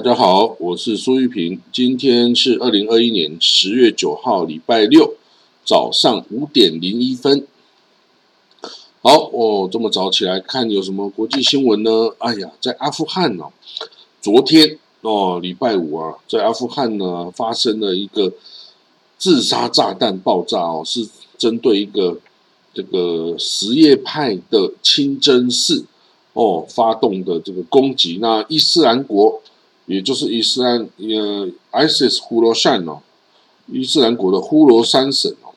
大家好，我是苏玉平。今天是二零二一年十月九号，礼拜六早上五点零一分。好，我这么早起来看有什么国际新闻呢？哎呀，在阿富汗哦，昨天哦，礼拜五啊，在阿富汗呢发生了一个自杀炸弹爆炸哦，是针对一个这个什叶派的清真寺。哦，发动的这个攻击，那伊斯兰国，也就是伊斯兰呃，ISIS 呼罗珊哦，伊斯兰国的呼罗珊省哦，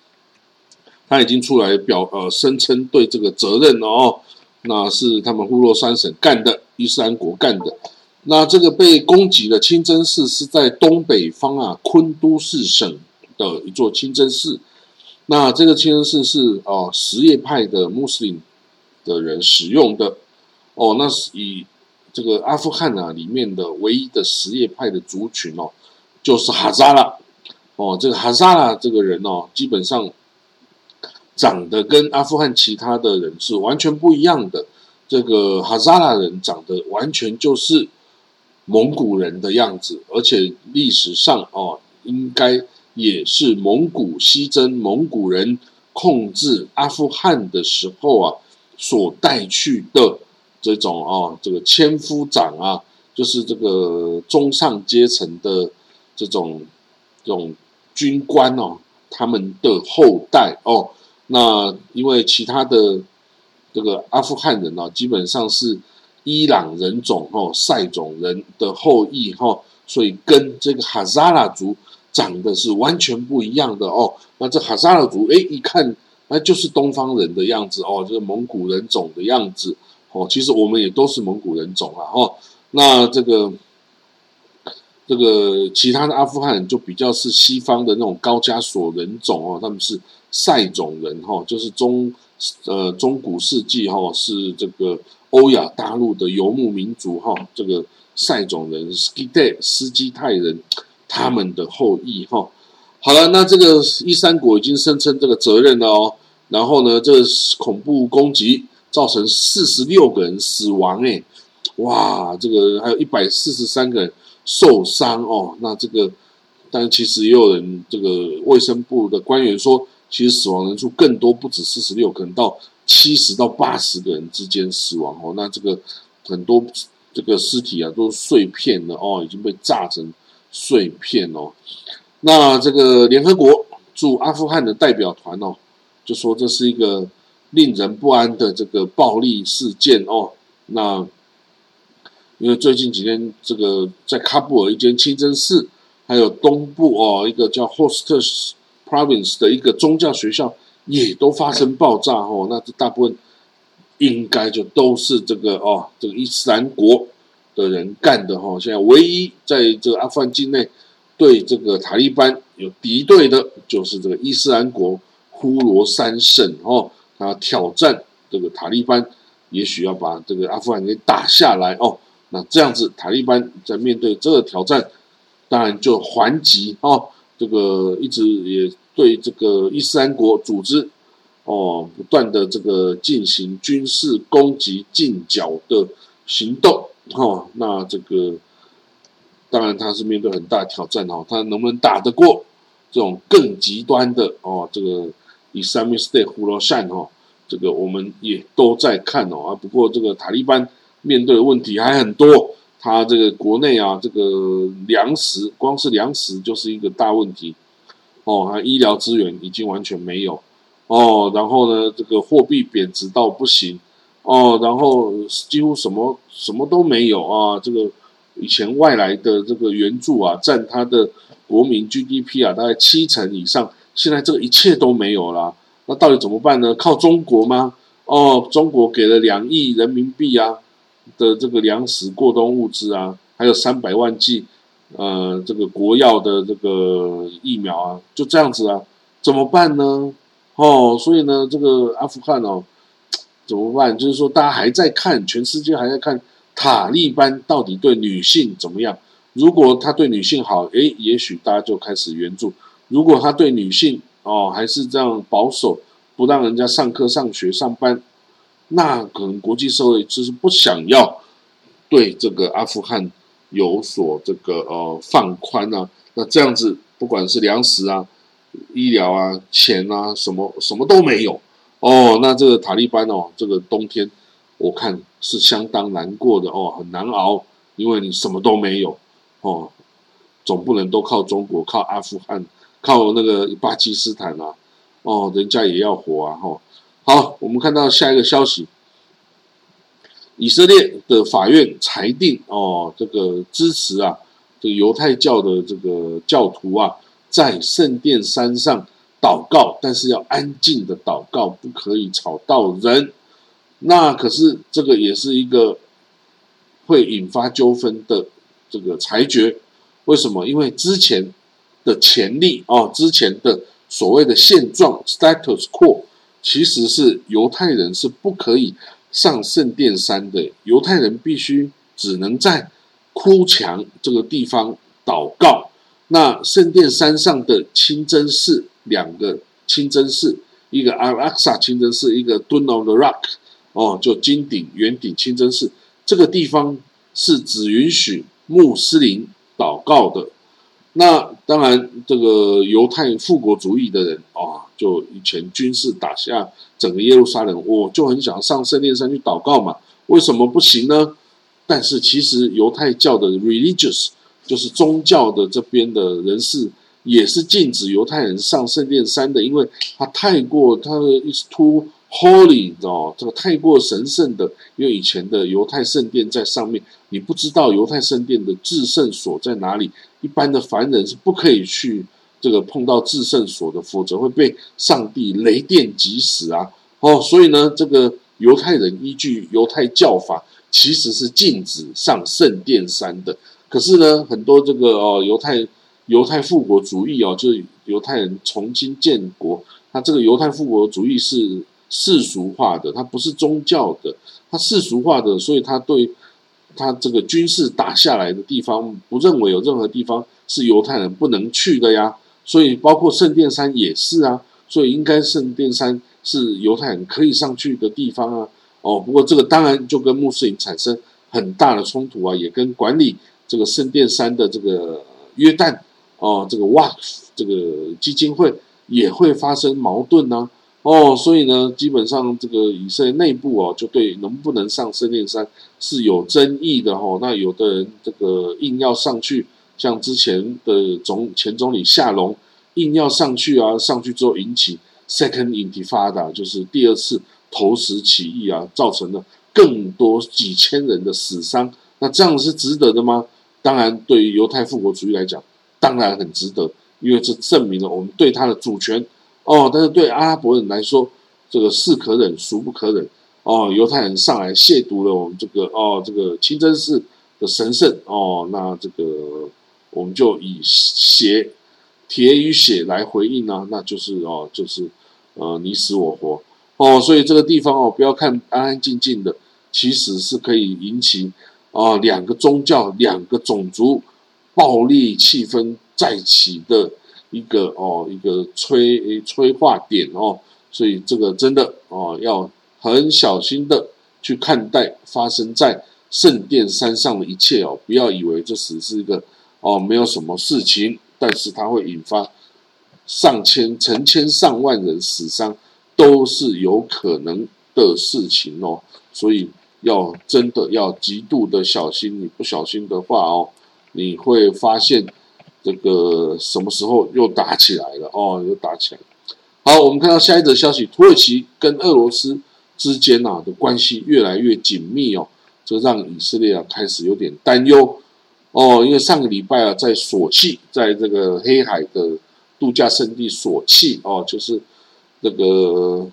他已经出来表呃声称对这个责任哦，那是他们呼罗珊省干的，伊斯兰国干的。那这个被攻击的清真寺是在东北方啊，昆都士省的一座清真寺。那这个清真寺是哦，什叶派的穆斯林的人使用的。哦，那是以这个阿富汗啊里面的唯一的什叶派的族群哦，就是哈扎拉。哦，这个哈扎拉这个人哦，基本上长得跟阿富汗其他的人是完全不一样的。这个哈扎拉人长得完全就是蒙古人的样子，而且历史上哦，应该也是蒙古西征蒙古人控制阿富汗的时候啊所带去的。这种哦，这个千夫长啊，就是这个中上阶层的这种这种军官哦，他们的后代哦。那因为其他的这个阿富汗人呢，基本上是伊朗人种哦，塞种人的后裔哈，所以跟这个哈萨拉族长得是完全不一样的哦。那这哈萨拉族哎，一看那就是东方人的样子哦，就是蒙古人种的样子。哦，其实我们也都是蒙古人种啊，哈，那这个这个其他的阿富汗就比较是西方的那种高加索人种哦，他们是塞种人哈，就是中呃中古世纪哈是这个欧亚大陆的游牧民族哈，这个塞种人斯基泰斯基泰人他们的后裔哈。好了，那这个一三国已经声称这个责任了哦，然后呢，这个恐怖攻击。造成四十六个人死亡，哎，哇，这个还有一百四十三个人受伤哦。那这个，但其实也有人，这个卫生部的官员说，其实死亡人数更多，不止四十六，可能到七十到八十个人之间死亡哦。那这个很多这个尸体啊，都是碎片了哦，已经被炸成碎片哦。那这个联合国驻阿富汗的代表团哦，就说这是一个。令人不安的这个暴力事件哦，那因为最近几天，这个在喀布尔一间清真寺，还有东部哦一个叫 Host Province 的一个宗教学校，也都发生爆炸哦。那这大部分应该就都是这个哦，这个伊斯兰国的人干的哈。现在唯一在这个阿富汗境内对这个塔利班有敌对的，就是这个伊斯兰国呼罗珊省哦。他挑战这个塔利班，也许要把这个阿富汗给打下来哦。那这样子，塔利班在面对这个挑战，当然就还击哦。这个一直也对这个伊斯兰国组织哦，不断的这个进行军事攻击、进剿的行动哦。那这个当然他是面对很大挑战哦，他能不能打得过这种更极端的哦？这个。以 Islamic State 呼罗珊哈，这个我们也都在看哦啊。不过这个塔利班面对的问题还很多，他这个国内啊，这个粮食光是粮食就是一个大问题哦，还医疗资源已经完全没有哦。然后呢，这个货币贬值到不行哦，然后几乎什么什么都没有啊。这个以前外来的这个援助啊，占他的国民 GDP 啊，大概七成以上。现在这个一切都没有了，那到底怎么办呢？靠中国吗？哦，中国给了两亿人民币啊的这个粮食过冬物资啊，还有三百万剂呃这个国药的这个疫苗啊，就这样子啊，怎么办呢？哦，所以呢，这个阿富汗哦怎么办？就是说大家还在看，全世界还在看塔利班到底对女性怎么样？如果他对女性好，诶，也许大家就开始援助。如果他对女性哦还是这样保守，不让人家上课、上学、上班，那可能国际社会就是不想要对这个阿富汗有所这个呃放宽啊。那这样子，不管是粮食啊、医疗啊、钱啊，什么什么都没有哦。那这个塔利班哦，这个冬天我看是相当难过的哦，很难熬，因为你什么都没有哦，总不能都靠中国、靠阿富汗、靠那个巴基斯坦啊，哦，人家也要活啊，哈。好，我们看到下一个消息，以色列的法院裁定哦，这个支持啊。这个犹太教的这个教徒啊，在圣殿山上祷告，但是要安静的祷告，不可以吵到人。那可是这个也是一个会引发纠纷的这个裁决。为什么？因为之前的潜力哦，之前的所谓的现状 （status quo） 其实是犹太人是不可以上圣殿山的，犹太人必须只能在。哭墙这个地方祷告，那圣殿山上的清真寺两个清真寺，一个阿拉萨清真寺，一个 Dome of the Rock，哦，就金顶圆顶清真寺，这个地方是只允许穆斯林祷告的。那当然，这个犹太复国主义的人啊，就以前军事打下整个耶路撒冷，我就很想上圣殿山去祷告嘛，为什么不行呢？但是其实犹太教的 religious 就是宗教的这边的人士也是禁止犹太人上圣殿山的，因为他太过他的 is too holy 哦，这个太过神圣的，因为以前的犹太圣殿在上面，你不知道犹太圣殿的至圣所在哪里，一般的凡人是不可以去这个碰到至圣所的，否则会被上帝雷电击死啊！哦，所以呢，这个犹太人依据犹太教法。其实是禁止上圣殿山的，可是呢，很多这个哦犹太犹太复国主义哦，就是犹太人重新建国，他这个犹太复国主义是世俗化的，它不是宗教的，它世俗化的，所以他对他这个军事打下来的地方，不认为有任何地方是犹太人不能去的呀，所以包括圣殿山也是啊，所以应该圣殿山是犹太人可以上去的地方啊。哦，不过这个当然就跟穆斯林产生很大的冲突啊，也跟管理这个圣殿山的这个约旦哦，这个哇，这个基金会也会发生矛盾呢。哦，所以呢，基本上这个以色列内部哦，就对能不能上圣殿山是有争议的哈。那有的人这个硬要上去，像之前的总前总理夏隆硬要上去啊，上去之后引起 Second Intifada，就是第二次。投石起义啊，造成了更多几千人的死伤，那这样是值得的吗？当然，对于犹太复国主义来讲，当然很值得，因为这证明了我们对他的主权哦。但是对阿拉伯人来说，这个是可忍孰不可忍哦。犹太人上来亵渎了我们这个哦，这个清真寺的神圣哦，那这个我们就以血铁与血来回应呢，那就是哦，就是呃，你死我活。哦，所以这个地方哦，不要看安安静静的，其实是可以引起啊两个宗教、两个种族暴力气氛再起的一个哦一个催催化点哦。所以这个真的哦要很小心的去看待发生在圣殿山上的一切哦，不要以为这只是一个哦没有什么事情，但是它会引发上千、成千上万人死伤。都是有可能的事情哦，所以要真的要极度的小心。你不小心的话哦，你会发现这个什么时候又打起来了哦，又打起来。好，我们看到下一则消息，土耳其跟俄罗斯之间啊的关系越来越紧密哦，这让以色列啊开始有点担忧哦，因为上个礼拜啊在索契，在这个黑海的度假胜地索契哦，就是。这个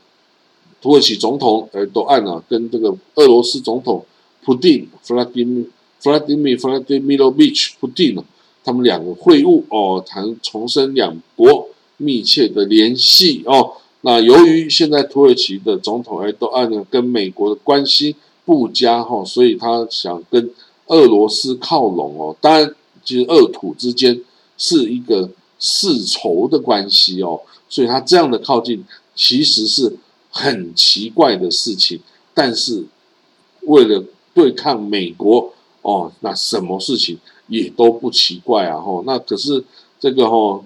土耳其总统呃都按了跟这个俄罗斯总统普丁弗拉迪米弗拉迪米弗拉迪米罗维奇普丁呢，他们两个会晤哦，谈重申两国密切的联系哦。那由于现在土耳其的总统埃都按呢跟美国的关系不佳哈，所以他想跟俄罗斯靠拢哦。当然，其实俄土之间是一个世仇的关系哦，所以他这样的靠近。其实是很奇怪的事情，但是为了对抗美国哦，那什么事情也都不奇怪啊，吼。那可是这个吼，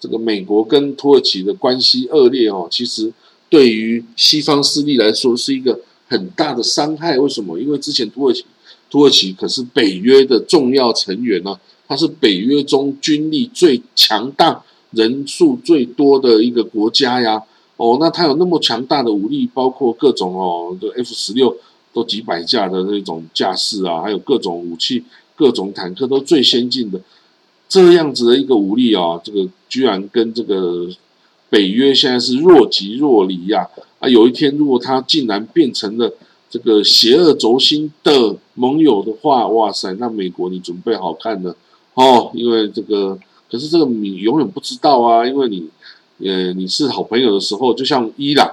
这个美国跟土耳其的关系恶劣哦，其实对于西方势力来说是一个很大的伤害。为什么？因为之前土耳其土耳其可是北约的重要成员呢，它是北约中军力最强大、人数最多的一个国家呀。哦，那它有那么强大的武力，包括各种哦，这 F 十六都几百架的那种架势啊，还有各种武器、各种坦克都最先进的，这样子的一个武力啊，这个居然跟这个北约现在是若即若离呀！啊，有一天如果它竟然变成了这个邪恶轴心的盟友的话，哇塞，那美国你准备好看了哦，因为这个，可是这个你永远不知道啊，因为你。呃，你是好朋友的时候，就像伊朗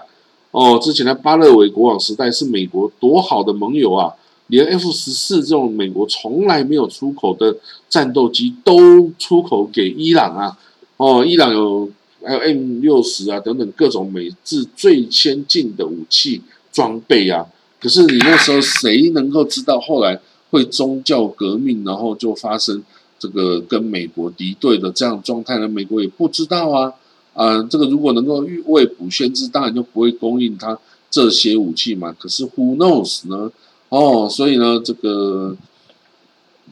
哦，之前的巴勒维国王时代是美国多好的盟友啊，连 F 十四这种美国从来没有出口的战斗机都出口给伊朗啊，哦，伊朗有还有 M 六十啊等等各种美制最先进的武器装备啊，可是你那时候谁能够知道后来会宗教革命，然后就发生这个跟美国敌对的这样状态呢？美国也不知道啊。啊，这个如果能够预未卜先知，当然就不会供应他这些武器嘛。可是 Who knows 呢？哦，所以呢，这个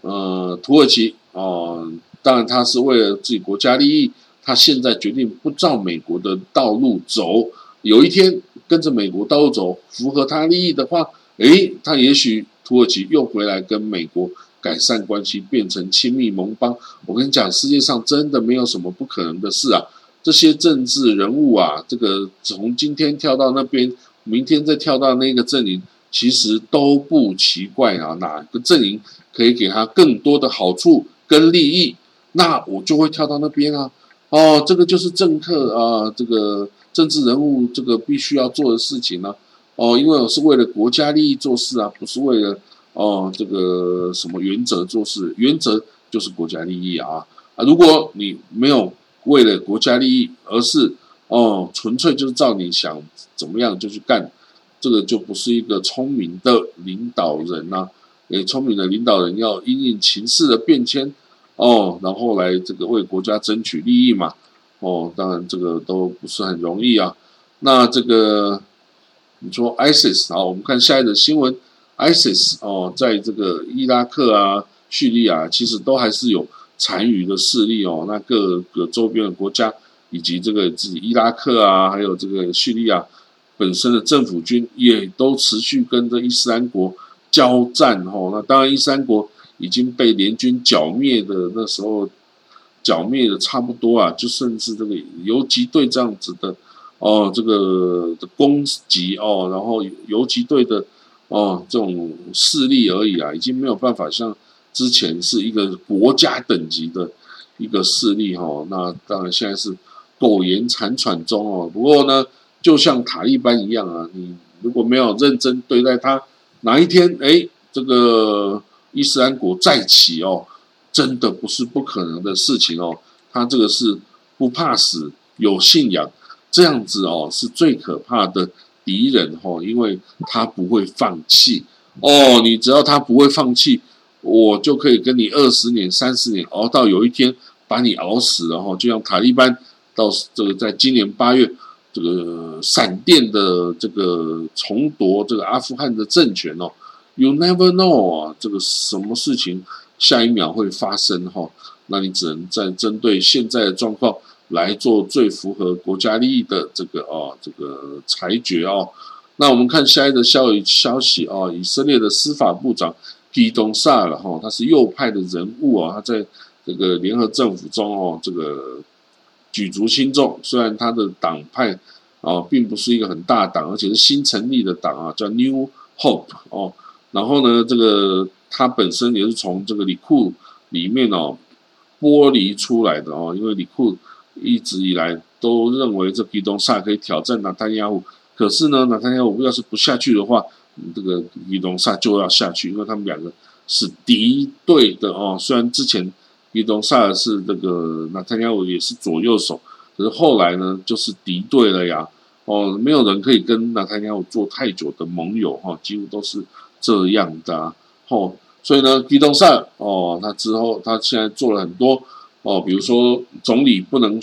呃，土耳其哦，当然他是为了自己国家利益，他现在决定不照美国的道路走。有一天跟着美国道路走，符合他利益的话，诶，他也许土耳其又回来跟美国改善关系，变成亲密盟邦。我跟你讲，世界上真的没有什么不可能的事啊。这些政治人物啊，这个从今天跳到那边，明天再跳到那个阵营，其实都不奇怪啊。哪个阵营可以给他更多的好处跟利益，那我就会跳到那边啊。哦，这个就是政客啊，这个政治人物这个必须要做的事情呢。哦，因为我是为了国家利益做事啊，不是为了哦这个什么原则做事，原则就是国家利益啊啊！如果你没有。为了国家利益，而是哦，纯粹就是照你想怎么样就去干，这个就不是一个聪明的领导人呐。诶，聪明的领导人要因应情势的变迁哦，然后来这个为国家争取利益嘛。哦，当然这个都不是很容易啊。那这个你说 ISIS 啊，我们看下一则新闻，ISIS 哦，在这个伊拉克啊、叙利亚，其实都还是有。残余的势力哦，那各个周边的国家以及这个自己伊拉克啊，还有这个叙利亚本身的政府军也都持续跟这伊斯兰国交战哦。那当然，伊斯兰国已经被联军剿灭的那时候剿灭的差不多啊，就甚至这个游击队这样子的哦，这个的攻击哦，然后游击队的哦这种势力而已啊，已经没有办法像。之前是一个国家等级的一个势力哈，那当然现在是苟延残喘中哦。不过呢，就像塔利班一样啊，你如果没有认真对待他，哪一天哎，这个伊斯兰国再起哦，真的不是不可能的事情哦。他这个是不怕死，有信仰，这样子哦，是最可怕的敌人哦，因为他不会放弃哦。你只要他不会放弃。我就可以跟你二十年、三十年熬到有一天把你熬死了哈，就像塔利班到这个在今年八月这个闪电的这个重夺这个阿富汗的政权哦，You never know 啊，这个什么事情下一秒会发生哈？那你只能在针对现在的状况来做最符合国家利益的这个哦这个裁决哦。那我们看下一个消消息啊，以色列的司法部长。基东萨了哈，他是右派的人物啊，他在这个联合政府中哦，这个举足轻重。虽然他的党派啊，并不是一个很大党，而且是新成立的党啊，叫 New Hope 哦。然后呢，这个他本身也是从这个里库里面哦剥离出来的哦，因为里库一直以来都认为这基东萨可以挑战纳坦亚胡，可是呢，纳坦亚胡要是不下去的话。这个伊东萨就要下去，因为他们两个是敌对的哦。虽然之前伊东萨是这个纳坦亚胡也是左右手，可是后来呢就是敌对了呀。哦，没有人可以跟纳坦亚胡做太久的盟友哈，几乎都是这样的。哦，所以呢，伊东上哦，他之后他现在做了很多哦，比如说总理不能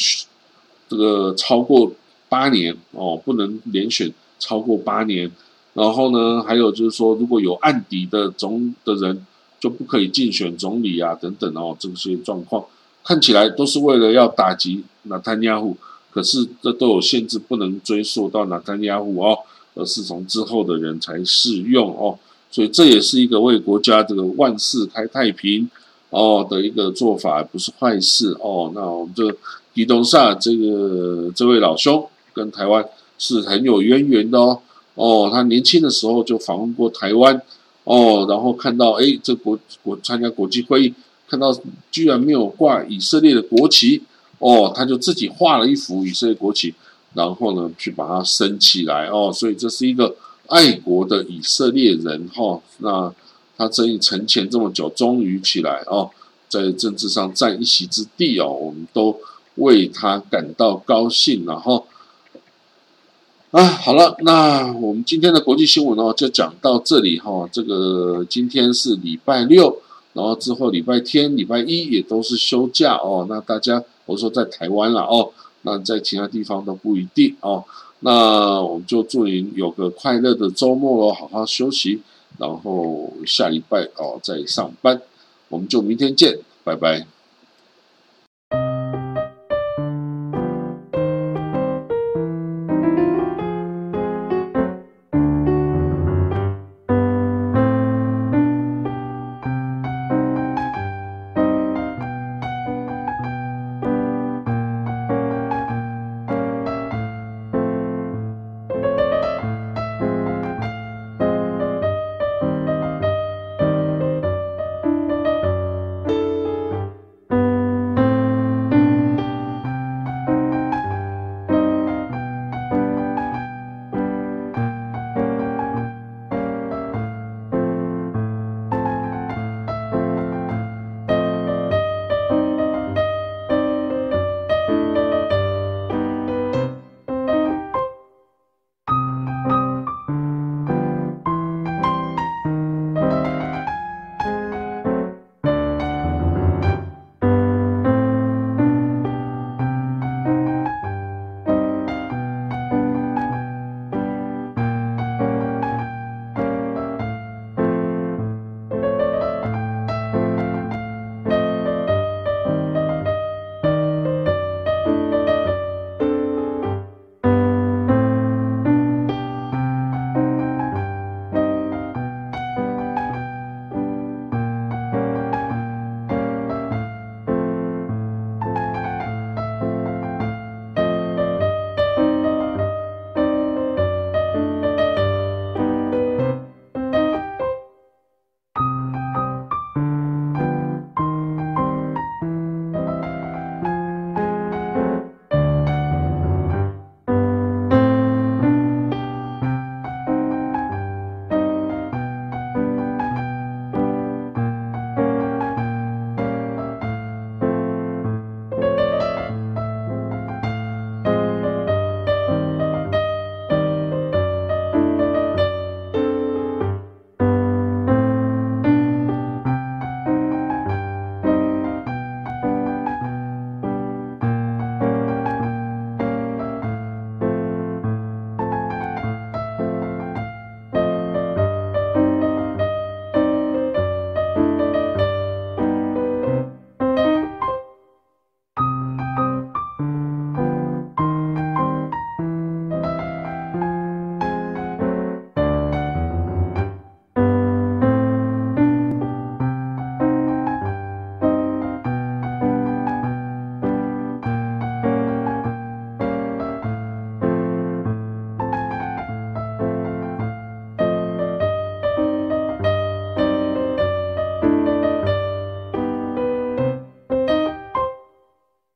这个超过八年哦，不能连选超过八年。然后呢，还有就是说，如果有案底的总的人，就不可以竞选总理啊，等等哦，这些状况看起来都是为了要打击纳坦亚胡，可是这都有限制，不能追溯到纳坦亚胡哦，而是从之后的人才适用哦，所以这也是一个为国家这个万事开太平哦的一个做法，不是坏事哦。那我们这迪东萨这个这位老兄跟台湾是很有渊源的哦。哦，他年轻的时候就访问过台湾，哦，然后看到哎，这国国参加国际会议，看到居然没有挂以色列的国旗，哦，他就自己画了一幅以色列国旗，然后呢去把它升起来，哦，所以这是一个爱国的以色列人，哈，那他争议沉潜这么久，终于起来，哦，在政治上占一席之地，哦，我们都为他感到高兴，然后。啊，好了，那我们今天的国际新闻哦，就讲到这里哈。这个今天是礼拜六，然后之后礼拜天、礼拜一也都是休假哦。那大家，我说在台湾了哦，那在其他地方都不一定哦。那我们就祝您有个快乐的周末哦，好好休息，然后下礼拜哦再上班。我们就明天见，拜拜。